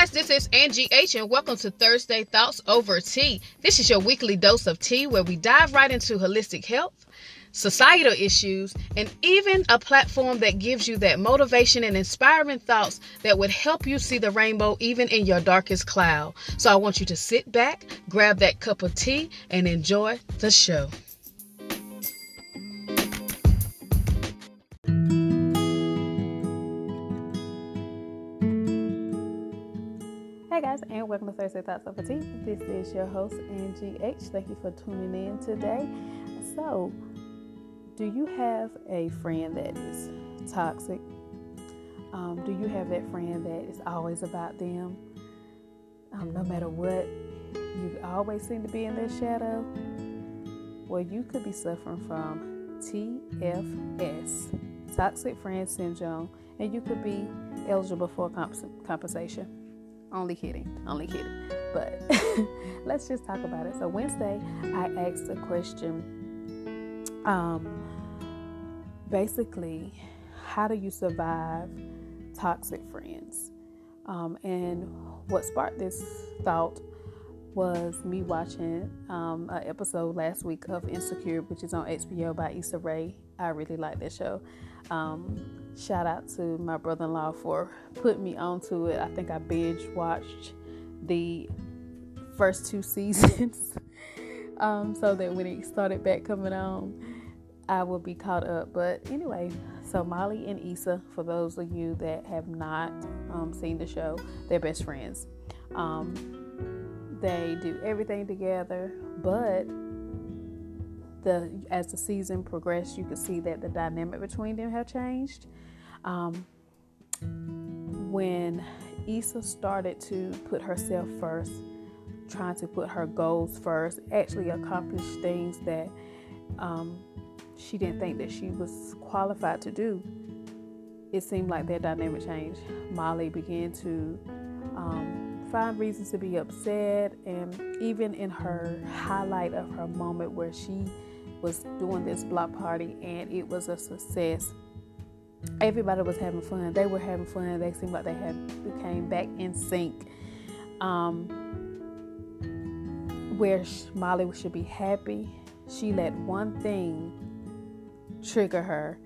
guys, this is Angie H, and welcome to Thursday Thoughts Over Tea. This is your weekly dose of tea where we dive right into holistic health, societal issues, and even a platform that gives you that motivation and inspiring thoughts that would help you see the rainbow even in your darkest cloud. So I want you to sit back, grab that cup of tea, and enjoy the show. Hey guys, and welcome to Thursday Thoughts Over Tea. This is your host, Angie H. Thank you for tuning in today. So, do you have a friend that is toxic? Um, do you have that friend that is always about them? Um, no matter what, you always seem to be in their shadow? Well, you could be suffering from TFS, toxic friend syndrome, and you could be eligible for comp- compensation. Only kidding, only kidding. But let's just talk about it. So, Wednesday, I asked a question. Um, basically, how do you survive toxic friends? Um, and what sparked this thought was me watching um, an episode last week of Insecure, which is on HBO by Issa Rae. I really like that show. Um, shout out to my brother in law for putting me onto it. I think I binge watched the first two seasons um, so that when it started back coming on, I will be caught up. But anyway, so Molly and Issa, for those of you that have not um, seen the show, they're best friends. Um, they do everything together, but the as the season progressed, you could see that the dynamic between them have changed. Um, when Issa started to put herself first, trying to put her goals first, actually accomplish things that um, she didn't think that she was qualified to do, it seemed like their dynamic changed. Molly began to um, find reasons to be upset, and even in her highlight of her moment where she was doing this block party and it was a success everybody was having fun. They were having fun. They seemed like they had became back in sync. Um, where Molly should be happy, she let one thing trigger her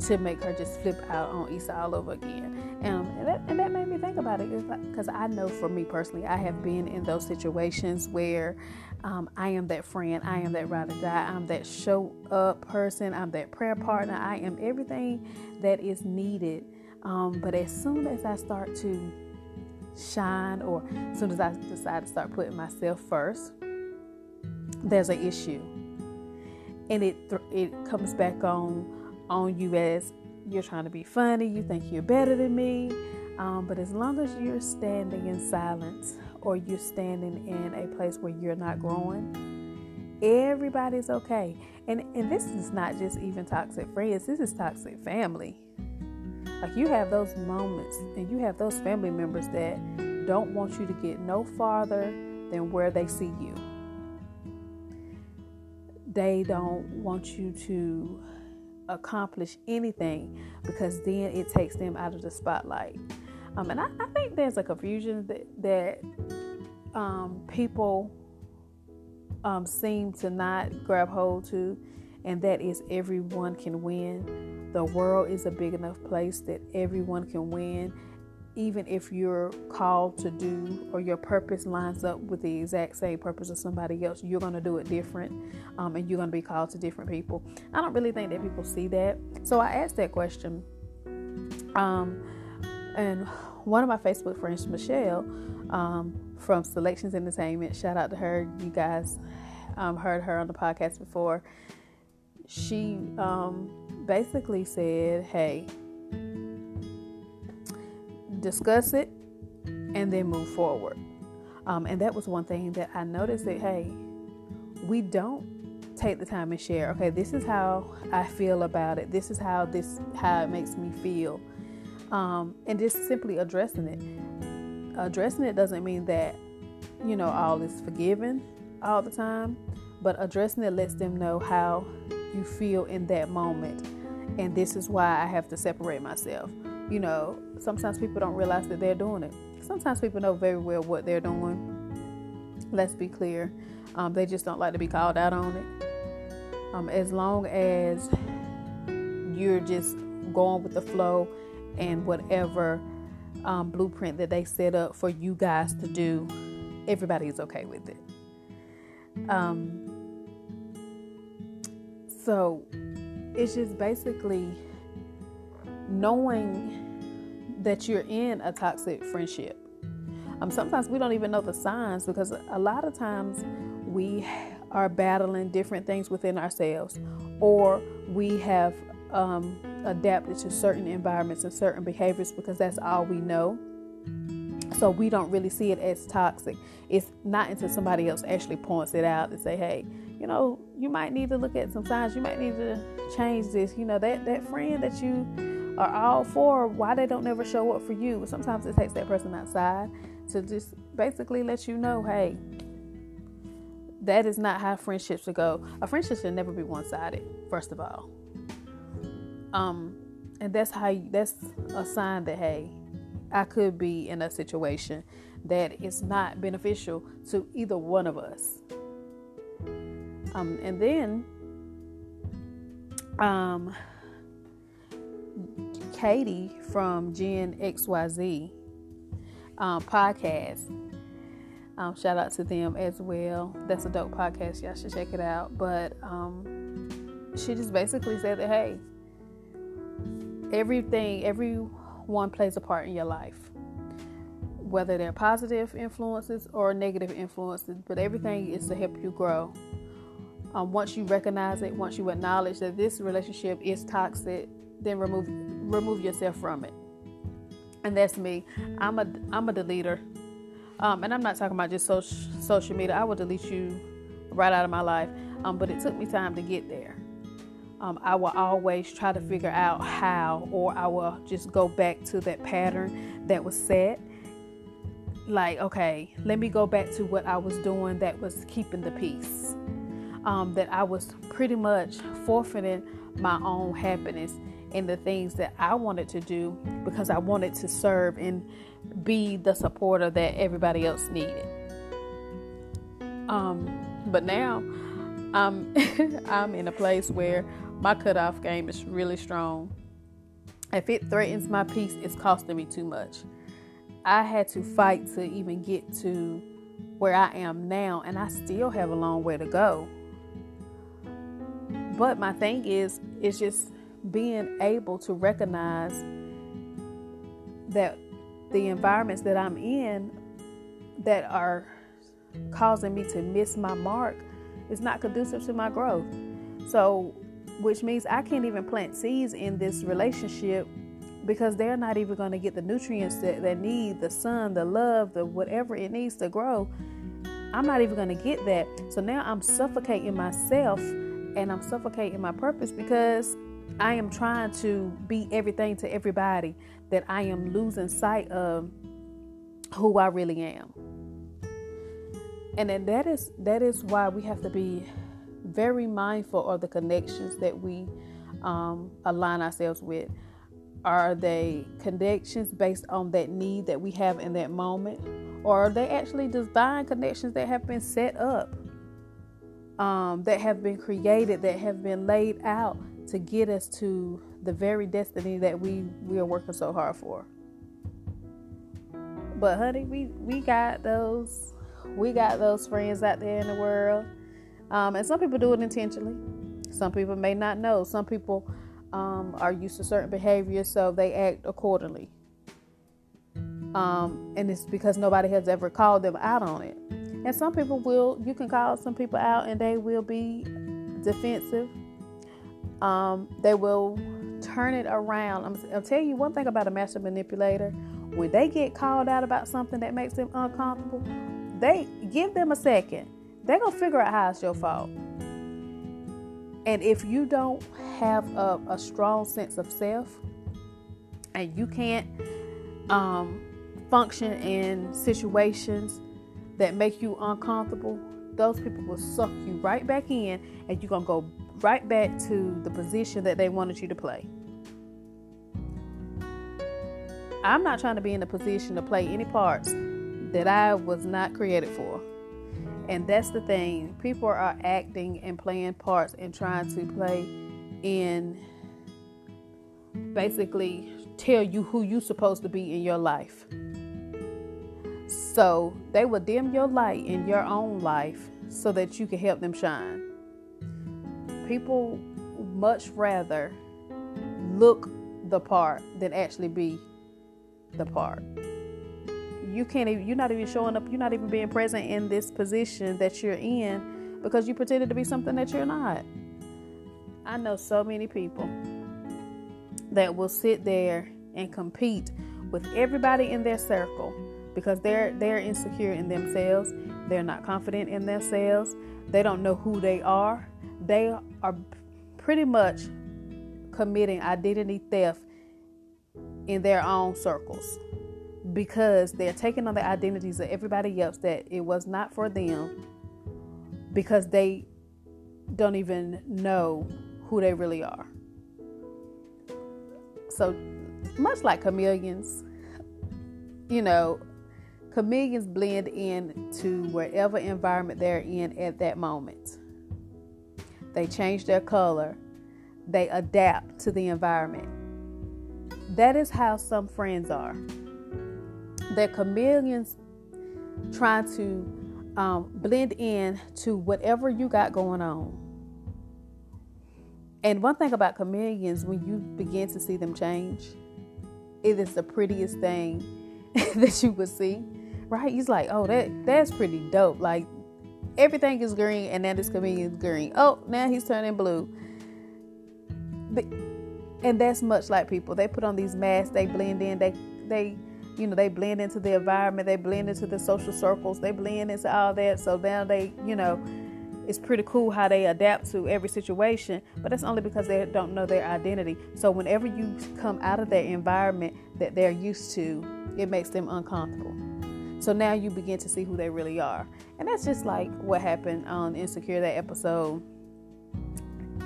to make her just flip out on Issa all over again. Um, and, that, and that made me think about it because like, I know for me personally, I have been in those situations where um, I am that friend, I am that ride or die, I'm that show up person, I'm that prayer partner, I am everything that is needed. Um, but as soon as I start to shine, or as soon as I decide to start putting myself first, there's an issue, and it it comes back on on you as you're trying to be funny, you think you're better than me. Um, but as long as you're standing in silence or you're standing in a place where you're not growing, everybody's okay. And and this is not just even toxic friends, this is toxic family. Like you have those moments and you have those family members that don't want you to get no farther than where they see you. They don't want you to accomplish anything because then it takes them out of the spotlight. Um, and I, I, think there's a confusion that, that um, people um, seem to not grab hold to, and that is everyone can win. The world is a big enough place that everyone can win, even if you're called to do or your purpose lines up with the exact same purpose of somebody else, you're going to do it different um, and you're going to be called to different people. I don't really think that people see that. So I asked that question. Um, and one of my Facebook friends, Michelle, um, from Selections Entertainment, shout out to her. You guys um, heard her on the podcast before. She um, basically said, Hey, discuss it, and then move forward. Um, and that was one thing that I noticed that, hey, we don't take the time and share, okay, this is how I feel about it. This is how this how it makes me feel. Um, and just simply addressing it. Addressing it doesn't mean that, you know, all is forgiven all the time, but addressing it lets them know how you feel in that moment. And this is why I have to separate myself you know, sometimes people don't realize that they're doing it. sometimes people know very well what they're doing. Let's be clear. Um, they just don't like to be called out on it. Um, as long as you're just going with the flow and whatever um, blueprint that they set up for you guys to do, everybody's okay with it. Um, so it's just basically knowing that you're in a toxic friendship. Um, sometimes we don't even know the signs because a lot of times we are battling different things within ourselves, or we have um, adapted to certain environments and certain behaviors because that's all we know. So we don't really see it as toxic. It's not until somebody else actually points it out and say, "Hey, you know, you might need to look at some signs. You might need to change this. You know, that that friend that you are all for, why they don't never show up for you. Sometimes it takes that person outside to just basically let you know, hey, that is not how friendships should go. A friendship should never be one sided, first of all. Um, and that's how that's a sign that hey, I could be in a situation that is not beneficial to either one of us. Um, and then um, Katie from Gen XYZ um, podcast. Um, shout out to them as well. That's a dope podcast. Y'all should check it out. But um, she just basically said that hey, everything, everyone plays a part in your life, whether they're positive influences or negative influences. But everything is to help you grow. Um, once you recognize it, once you acknowledge that this relationship is toxic, then remove remove yourself from it and that's me. I'm a I'm a deleter, um, and I'm not talking about just social social media. I will delete you right out of my life, um, but it took me time to get there. Um, I will always try to figure out how, or I will just go back to that pattern that was set. Like, okay, let me go back to what I was doing that was keeping the peace. Um, that I was pretty much forfeiting my own happiness and the things that I wanted to do because I wanted to serve and be the supporter that everybody else needed. Um, but now I'm I'm in a place where my cutoff game is really strong. If it threatens my peace, it's costing me too much. I had to fight to even get to where I am now, and I still have a long way to go. But my thing is, it's just being able to recognize that the environments that I'm in that are causing me to miss my mark is not conducive to my growth. So, which means I can't even plant seeds in this relationship because they're not even going to get the nutrients that they need the sun, the love, the whatever it needs to grow. I'm not even going to get that. So now I'm suffocating myself and I'm suffocating my purpose because I am trying to be everything to everybody that I am losing sight of who I really am. And then that is that is why we have to be very mindful of the connections that we um, align ourselves with. Are they connections based on that need that we have in that moment? Or are they actually divine connections that have been set up, um, that have been created, that have been laid out to get us to the very destiny that we we are working so hard for. But honey, we we got those we got those friends out there in the world, um, and some people do it intentionally. Some people may not know. Some people um, are used to certain behaviors, so they act accordingly. Um, and it's because nobody has ever called them out on it. And some people will, you can call some people out and they will be defensive um, they will turn it around. I'm, I'll tell you one thing about a master manipulator. When they get called out about something that makes them uncomfortable, they give them a second. They're gonna figure out how it's your fault. And if you don't have a, a strong sense of self, and you can't um, function in situations that make you uncomfortable, those people will suck you right back in, and you're gonna go right back to the position that they wanted you to play. I'm not trying to be in a position to play any parts that I was not created for. And that's the thing. People are acting and playing parts and trying to play in basically tell you who you're supposed to be in your life. So they will dim your light in your own life so that you can help them shine. People much rather look the part than actually be the part. You can't even, you're not even showing up, you're not even being present in this position that you're in because you pretended to be something that you're not. I know so many people that will sit there and compete with everybody in their circle because they're they're insecure in themselves. They're not confident in themselves. They don't know who they are. They are pretty much committing identity theft in their own circles because they're taking on the identities of everybody else that it was not for them because they don't even know who they really are. So, much like chameleons, you know, chameleons blend in to wherever environment they're in at that moment. They change their color, they adapt to the environment. That is how some friends are. They're chameleons trying to um, blend in to whatever you got going on. And one thing about chameleons, when you begin to see them change, it is the prettiest thing that you would see, right? He's like, oh, that that's pretty dope. Like everything is green, and now this chameleon is green. Oh, now he's turning blue. And that's much like people. They put on these masks. They blend in. They they you know they blend into the environment. They blend into the social circles. They blend into all that. So now they you know it's pretty cool how they adapt to every situation, but that's only because they don't know their identity. So whenever you come out of that environment that they're used to, it makes them uncomfortable. So now you begin to see who they really are. And that's just like what happened on Insecure that episode.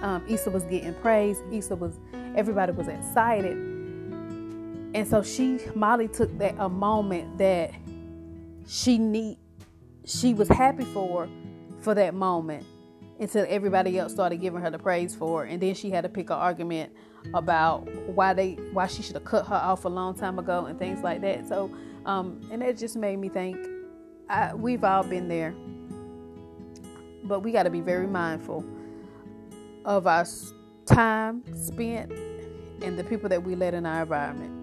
Um, Issa was getting praised. Issa was everybody was excited. And so she Molly took that a moment that she need she was happy for for that moment until everybody else started giving her the praise for it. And then she had to pick an argument about why they why she should have cut her off a long time ago and things like that. So um, and it just made me think I, we've all been there, but we got to be very mindful of our time spent and the people that we let in our environment.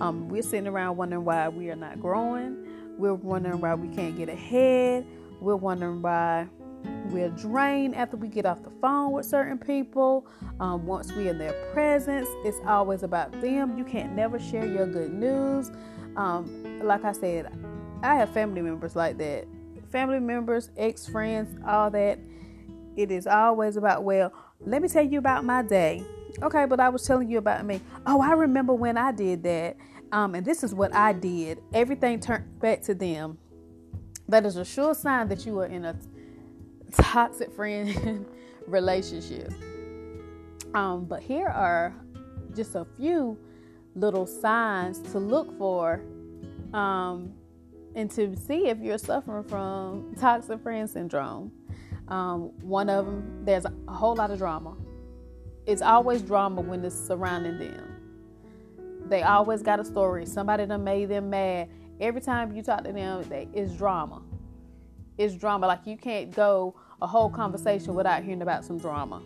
Um, we're sitting around wondering why we are not growing. We're wondering why we can't get ahead. We're wondering why we're drained after we get off the phone with certain people. Um, once we're in their presence, it's always about them. You can't never share your good news. Um, like I said, I have family members like that. Family members, ex friends, all that. It is always about, well, let me tell you about my day. Okay, but I was telling you about me. Oh, I remember when I did that. Um, and this is what I did. Everything turned back to them that is a sure sign that you are in a toxic friend relationship. Um, but here are just a few little signs to look for um, and to see if you're suffering from toxic friend syndrome. Um, one of them, there's a whole lot of drama. It's always drama when it's surrounding them. They always got a story. Somebody done made them mad Every time you talk to them, it's drama. It's drama. Like you can't go a whole conversation without hearing about some drama.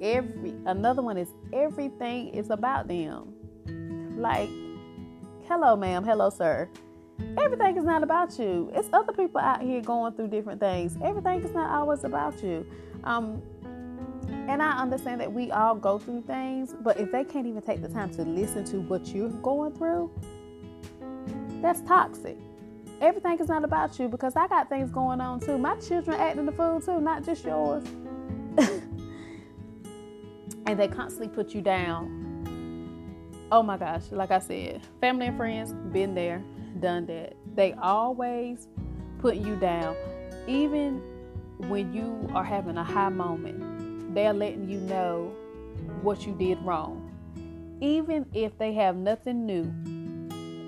Every another one is everything is about them. Like, hello, ma'am, hello, sir. Everything is not about you. It's other people out here going through different things. Everything is not always about you. Um, and I understand that we all go through things, but if they can't even take the time to listen to what you're going through, that's toxic. Everything is not about you because I got things going on too. My children acting the fool too, not just yours. and they constantly put you down. Oh my gosh, like I said, family and friends, been there, done that. They always put you down. Even when you are having a high moment, they're letting you know what you did wrong. even if they have nothing new,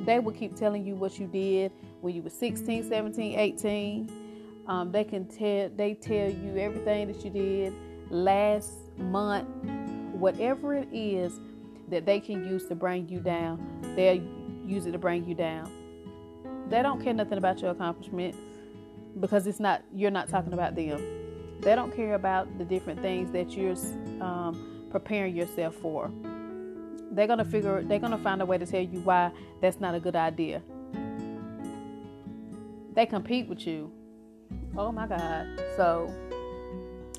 they will keep telling you what you did when you were 16, 17, 18. Um, they can tell they tell you everything that you did last month, whatever it is that they can use to bring you down. They'll use it to bring you down. They don't care nothing about your accomplishments because it's not you're not talking about them. They don't care about the different things that you're um, preparing yourself for. They're gonna figure. They're gonna find a way to tell you why that's not a good idea. They compete with you. Oh my God! So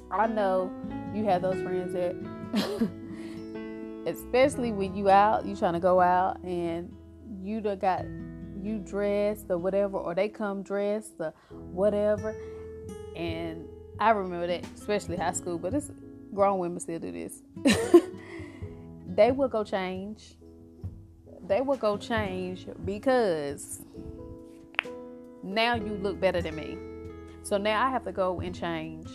I know you have those friends that, especially when you out, you trying to go out and you done got you dressed or whatever, or they come dressed or whatever. And I remember that, especially high school, but it's grown women still do this. they will go change. They will go change because now you look better than me. So now I have to go and change.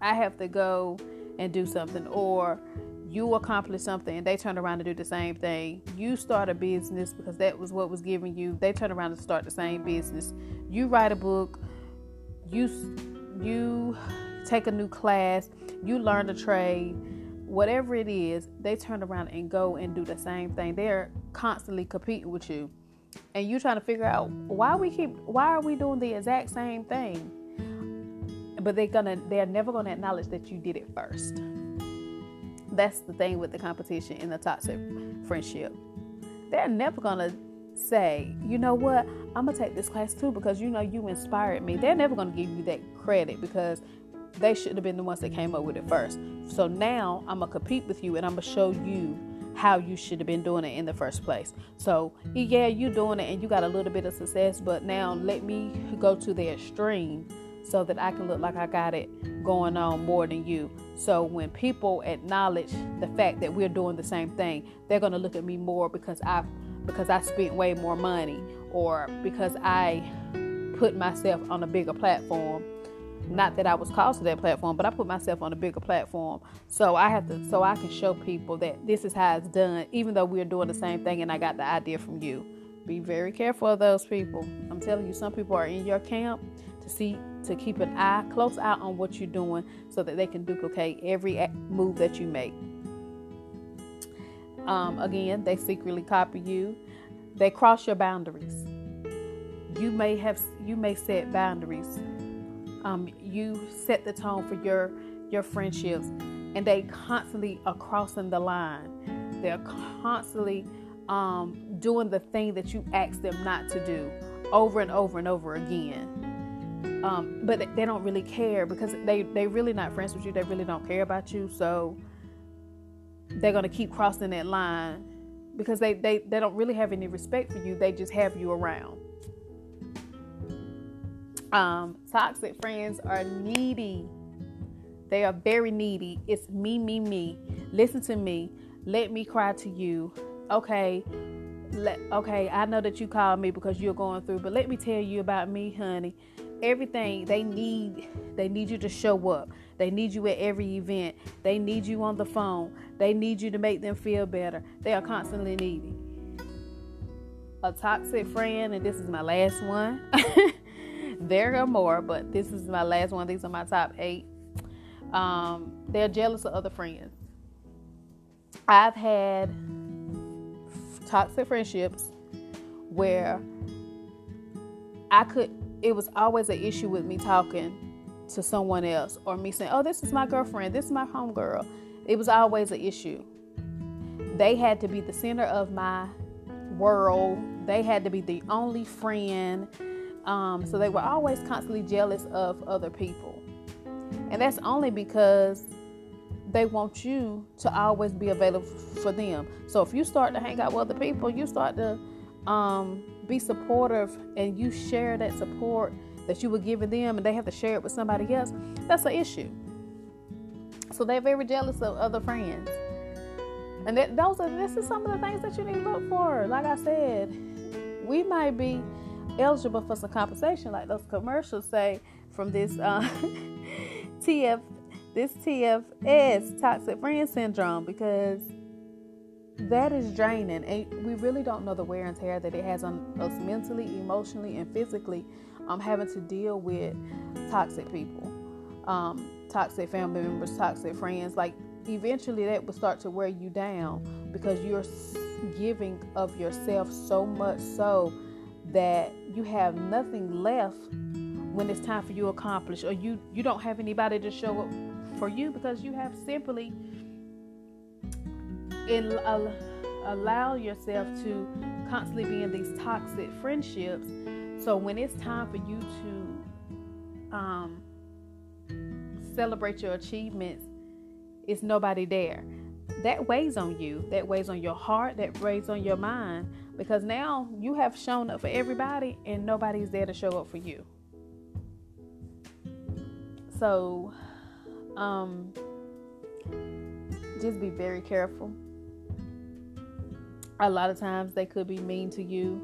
I have to go and do something, or you accomplish something and they turn around to do the same thing. You start a business because that was what was given you. They turn around and start the same business. You write a book. You you take a new class. You learn a trade. Whatever it is, they turn around and go and do the same thing. They're constantly competing with you, and you trying to figure out why we keep why are we doing the exact same thing? But they're gonna they're never gonna acknowledge that you did it first that's the thing with the competition in the toxic friendship. They're never gonna say, you know what, I'm gonna take this class too because you know you inspired me. They're never gonna give you that credit because they should have been the ones that came up with it first. So now I'm gonna compete with you and I'm gonna show you how you should have been doing it in the first place. So yeah, you're doing it and you got a little bit of success, but now let me go to the extreme so that I can look like I got it going on more than you. So when people acknowledge the fact that we're doing the same thing, they're to look at me more because I because I spent way more money or because I put myself on a bigger platform. Not that I was called to that platform, but I put myself on a bigger platform. So I have to so I can show people that this is how it's done even though we're doing the same thing and I got the idea from you. Be very careful of those people. I'm telling you some people are in your camp to see to keep an eye, close eye on what you're doing so that they can duplicate every move that you make. Um, again, they secretly copy you. They cross your boundaries. You may have you may set boundaries. Um, you set the tone for your your friendships, and they constantly are crossing the line. They're constantly um, doing the thing that you ask them not to do over and over and over again um, but they don't really care because they they really not friends with you. They really don't care about you. So they're gonna keep crossing that line because they they they don't really have any respect for you. They just have you around. Um, toxic friends are needy. They are very needy. It's me, me, me. Listen to me. Let me cry to you. Okay, let, okay, I know that you called me because you're going through, but let me tell you about me, honey everything they need they need you to show up they need you at every event. They need you on the phone. They need you to make them feel better. They are constantly needy a toxic friend and this is my last one. There are more but this is my last one. These are my top eight. Um, they're jealous of other friends. I've had toxic friendships where i could it was always an issue with me talking to someone else or me saying, Oh, this is my girlfriend, this is my homegirl. It was always an issue. They had to be the center of my world, they had to be the only friend. Um, so they were always constantly jealous of other people. And that's only because they want you to always be available for them. So if you start to hang out with other people, you start to um, be supportive and you share that support that you were giving them and they have to share it with somebody else, that's an issue. So they're very jealous of other friends. And that, those are this is some of the things that you need to look for. Like I said, we might be eligible for some compensation, like those commercials say from this uh, TF this TFS toxic friend syndrome because that is draining and we really don't know the wear and tear that it has on us mentally emotionally and physically um, having to deal with toxic people um, toxic family members toxic friends. Like eventually that will start to wear you down because you're giving of yourself so much so that you have nothing left when it's time for you to accomplish or you you don't have anybody to show up for you because you have simply in, uh, allow yourself to constantly be in these toxic friendships so when it's time for you to um, celebrate your achievements it's nobody there. That weighs on you that weighs on your heart that weighs on your mind because now you have shown up for everybody and nobody's there to show up for you. So um just be very careful. A lot of times they could be mean to you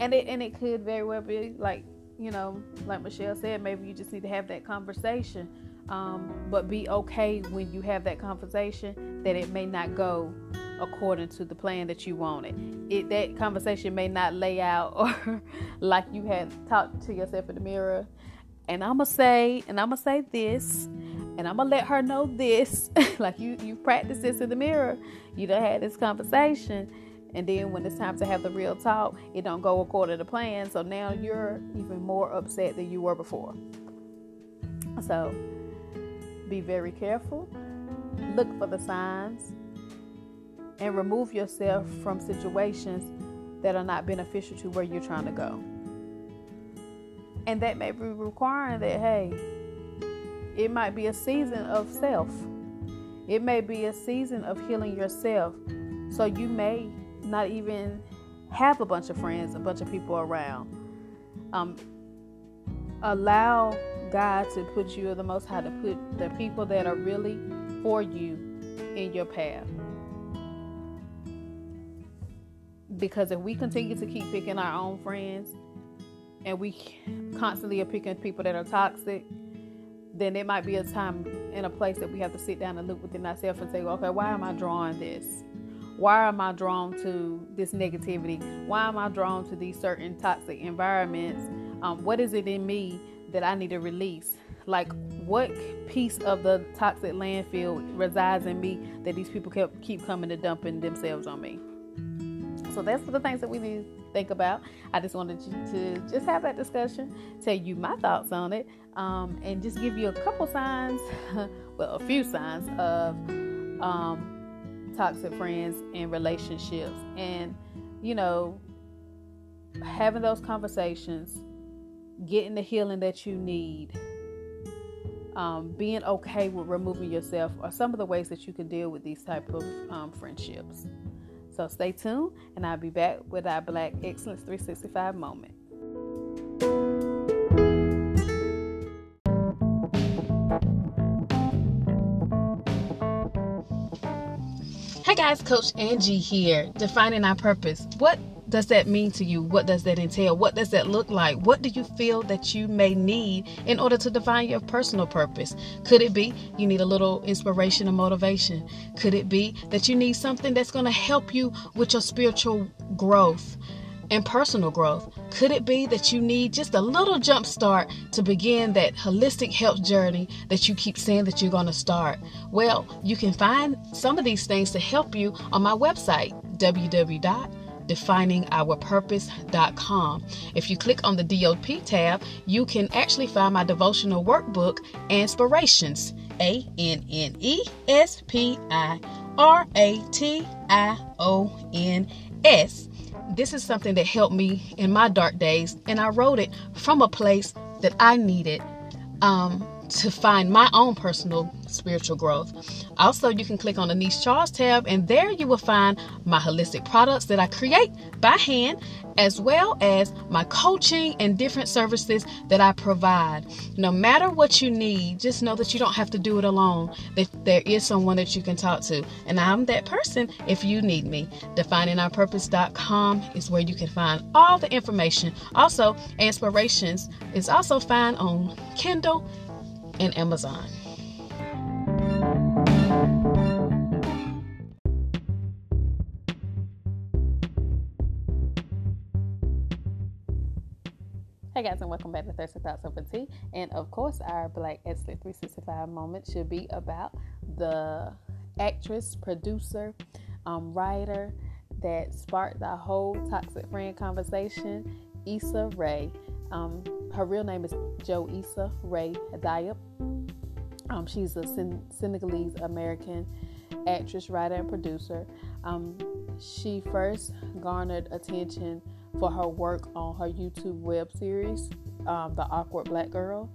and it and it could very well be like you know like michelle said maybe you just need to have that conversation um, but be okay when you have that conversation that it may not go according to the plan that you wanted. It that conversation may not lay out or like you had talked to yourself in the mirror. And I'ma say, and I'ma say this, and I'm gonna let her know this. like you you practice this in the mirror. You done had this conversation. And then when it's time to have the real talk, it don't go according to plan. So now you're even more upset than you were before. So be very careful. Look for the signs and remove yourself from situations that are not beneficial to where you're trying to go. And that may be requiring that, hey, it might be a season of self. It may be a season of healing yourself. So you may not even have a bunch of friends, a bunch of people around. Um, allow God to put you, the Most High to put the people that are really for you in your path. Because if we continue to keep picking our own friends and we constantly are picking people that are toxic, then it might be a time and a place that we have to sit down and look within ourselves and say, okay, why am I drawing this? Why am I drawn to this negativity? Why am I drawn to these certain toxic environments? Um, what is it in me that I need to release? Like, what piece of the toxic landfill resides in me that these people kept, keep coming to dumping themselves on me? So that's the things that we need to think about. I just wanted to just have that discussion, tell you my thoughts on it, um, and just give you a couple signs, well, a few signs of um, toxic friends and relationships, and you know, having those conversations getting the healing that you need, um, being okay with removing yourself are some of the ways that you can deal with these type of um, friendships. So stay tuned, and I'll be back with our Black Excellence 365 moment. Guys, Coach Angie here, defining our purpose. What does that mean to you? What does that entail? What does that look like? What do you feel that you may need in order to define your personal purpose? Could it be you need a little inspiration and motivation? Could it be that you need something that's going to help you with your spiritual growth? and personal growth? Could it be that you need just a little jump start to begin that holistic health journey that you keep saying that you're going to start? Well, you can find some of these things to help you on my website, www definingourpurpose.com. If you click on the DOP tab, you can actually find my devotional workbook, Inspirations. A N N E S P I R A T I O N S. This is something that helped me in my dark days, and I wrote it from a place that I needed. Um, to find my own personal spiritual growth. Also, you can click on the Niche Charles tab, and there you will find my holistic products that I create by hand, as well as my coaching and different services that I provide. No matter what you need, just know that you don't have to do it alone, that there is someone that you can talk to. And I'm that person if you need me. DefiningOurPurpose.com is where you can find all the information. Also, Inspirations is also found on Kindle and Amazon. Hey guys, and welcome back to Thursday Thoughts Over Tea. And of course, our Black Excellent 365 moment should be about the actress, producer, um, writer that sparked the whole toxic friend conversation, Issa Rae. Um, her real name is Jo Issa Rae Diop. Um, she's a Sen- Senegalese American actress, writer, and producer. Um, she first garnered attention for her work on her YouTube web series, um, The Awkward Black Girl.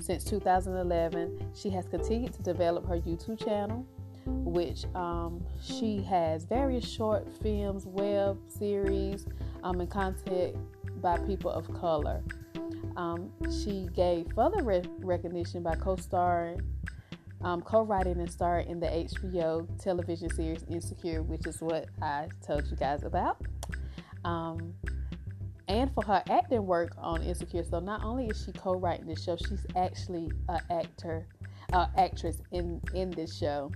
Since 2011, she has continued to develop her YouTube channel, which um, she has various short films, web series, um, and content by people of color. Um, she gave further re- recognition by co starring um, co-writing and starring in the HBO television series Insecure, which is what I told you guys about. Um, and for her acting work on Insecure. So not only is she co-writing the show, she's actually an actor, uh, actress in in this show.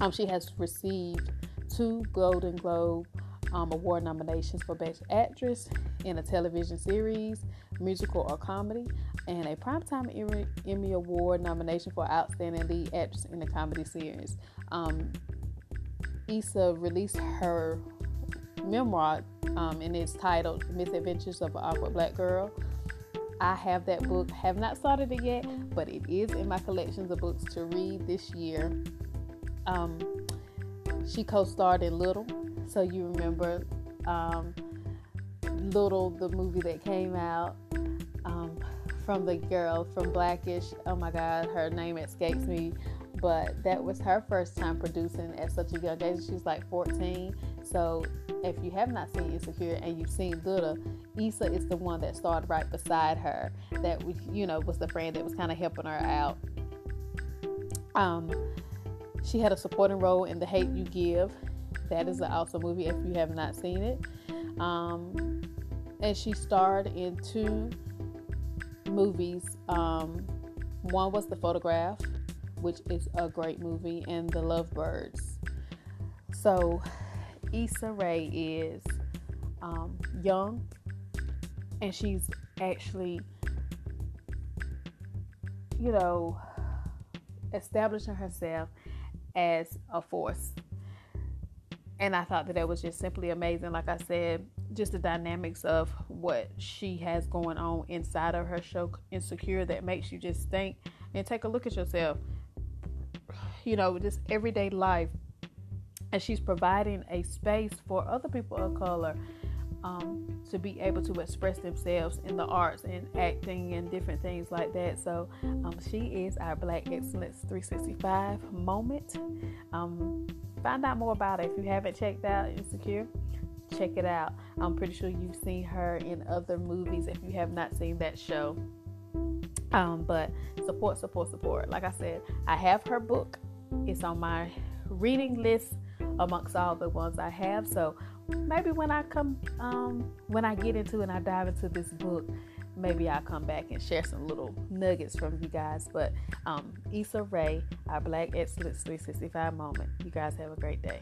Um, she has received two Golden Globe um, Award nominations for Best Actress in a television series, musical, or comedy, and a Primetime Emmy, Award nomination for Outstanding Lead Actress in a Comedy Series. Um, Issa released her memoir, um, and it's titled "Misadventures of an Awkward Black Girl." I have that book. Have not started it yet, but it is in my collections of books to read this year. Um, she co-starred in Little, so you remember um, Little, the movie that came out um, from the girl from Blackish. Oh my God, her name escapes me, but that was her first time producing at such a young age. She's like 14, so if you have not seen Insecure and you've seen Little, Issa is the one that started right beside her. That you know was the friend that was kind of helping her out. Um, she had a supporting role in The Hate You Give. That is an awesome movie if you have not seen it. Um, and she starred in two movies. Um, one was The Photograph, which is a great movie, and The Lovebirds. So Issa Rae is um, young and she's actually, you know, establishing herself as a force. And I thought that that was just simply amazing. Like I said, just the dynamics of what she has going on inside of her show, Insecure, that makes you just think and take a look at yourself. You know, just everyday life and she's providing a space for other people of color um, to be able to express themselves in the arts and acting and different things like that. So um, she is our Black Excellence 365 moment. Um, find out more about it if you haven't checked out Insecure. Check it out. I'm pretty sure you've seen her in other movies if you have not seen that show. Um, but support, support, support. Like I said, I have her book. It's on my reading list amongst all the ones I have. So maybe when I come, um, when I get into and I dive into this book, maybe I'll come back and share some little nuggets from you guys. But um, Issa Rae, our Black Excellence 365 moment. You guys have a great day.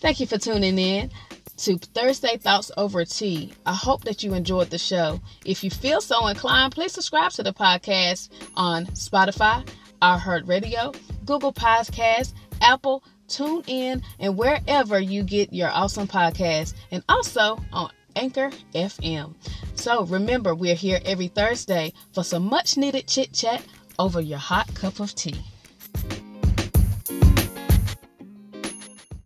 Thank you for tuning in to Thursday Thoughts Over Tea. I hope that you enjoyed the show. If you feel so inclined, please subscribe to the podcast on Spotify, iHeartRadio, Google Podcasts, Apple, TuneIn, and wherever you get your awesome podcasts, and also on Anchor FM. So remember, we're here every Thursday for some much needed chit chat over your hot cup of tea.